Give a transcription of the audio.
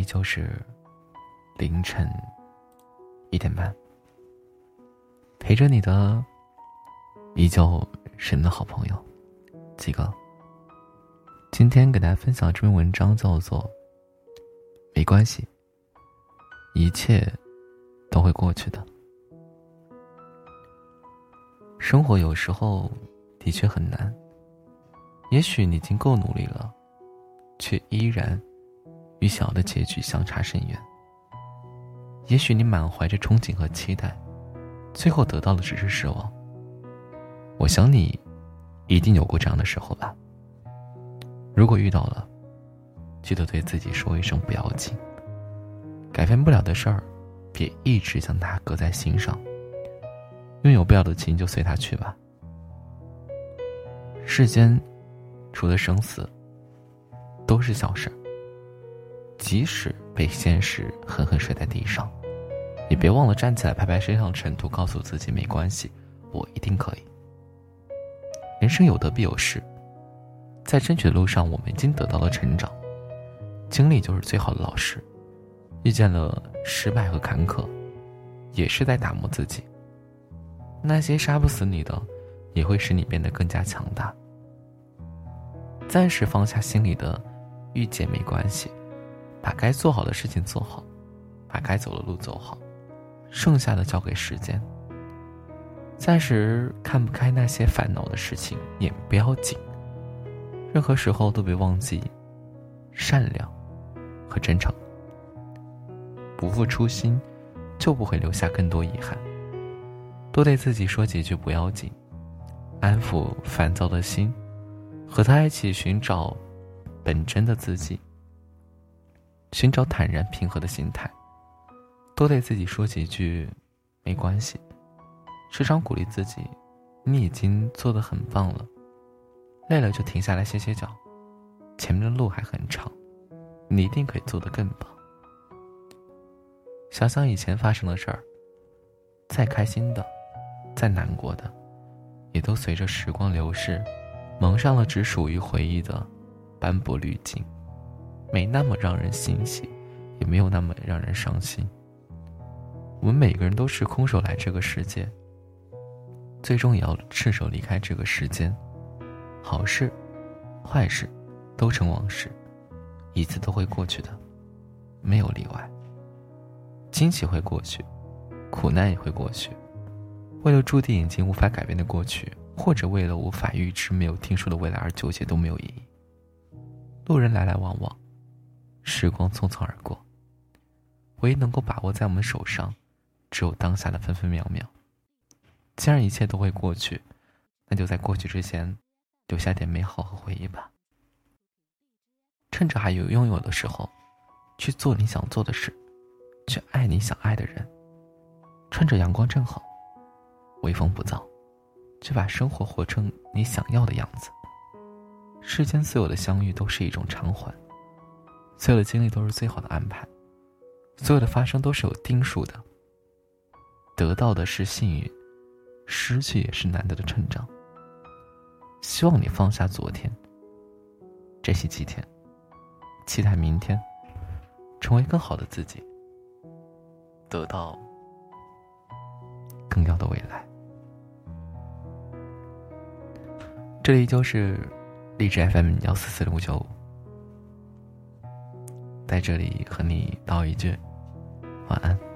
依旧是凌晨一点半，陪着你的依旧是你的好朋友几个。今天给大家分享这篇文章叫做“没关系，一切都会过去的”。生活有时候的确很难，也许你已经够努力了，却依然与想要的结局相差甚远。也许你满怀着憧憬和期待，最后得到的只是失望。我想你一定有过这样的时候吧。如果遇到了，记得对自己说一声不要紧。改变不了的事儿，别一直将它搁在心上。拥有不了的情，就随它去吧。世间，除了生死，都是小事。即使被现实狠狠摔在地上，也别忘了站起来，拍拍身上的尘土，告诉自己没关系，我一定可以。人生有得必有失，在争取的路上，我们已经得到了成长。经历就是最好的老师，遇见了失败和坎坷，也是在打磨自己。那些杀不死你的，也会使你变得更加强大。暂时放下心里的郁结没关系，把该做好的事情做好，把该走的路走好，剩下的交给时间。暂时看不开那些烦恼的事情也不要紧，任何时候都别忘记善良和真诚。不负初心，就不会留下更多遗憾。多对自己说几句不要紧，安抚烦躁的心，和他一起寻找本真的自己，寻找坦然平和的心态。多对自己说几句没关系，时常鼓励自己，你已经做得很棒了，累了就停下来歇歇脚，前面的路还很长，你一定可以做得更棒。想想以前发生的事儿，再开心的。再难过的，也都随着时光流逝，蒙上了只属于回忆的斑驳滤镜，没那么让人欣喜，也没有那么让人伤心。我们每个人都是空手来这个世界，最终也要赤手离开这个世间。好事、坏事，都成往事，一次都会过去的，没有例外。惊喜会过去，苦难也会过去。为了注定已经无法改变的过去，或者为了无法预知、没有听说的未来而纠结，都没有意义。路人来来往往，时光匆匆而过。唯一能够把握在我们手上，只有当下的分分秒秒。既然一切都会过去，那就在过去之前，留下点美好和回忆吧。趁着还有拥有的时候，去做你想做的事，去爱你想爱的人。趁着阳光正好。微风不燥，去把生活活成你想要的样子。世间所有的相遇都是一种偿还，所有的经历都是最好的安排，所有的发生都是有定数的。得到的是幸运，失去也是难得的成长。希望你放下昨天，珍惜今天，期待明天，成为更好的自己，得到更要的未来。这里就是荔枝 FM 幺四四零五九五，在这里和你道一句晚安。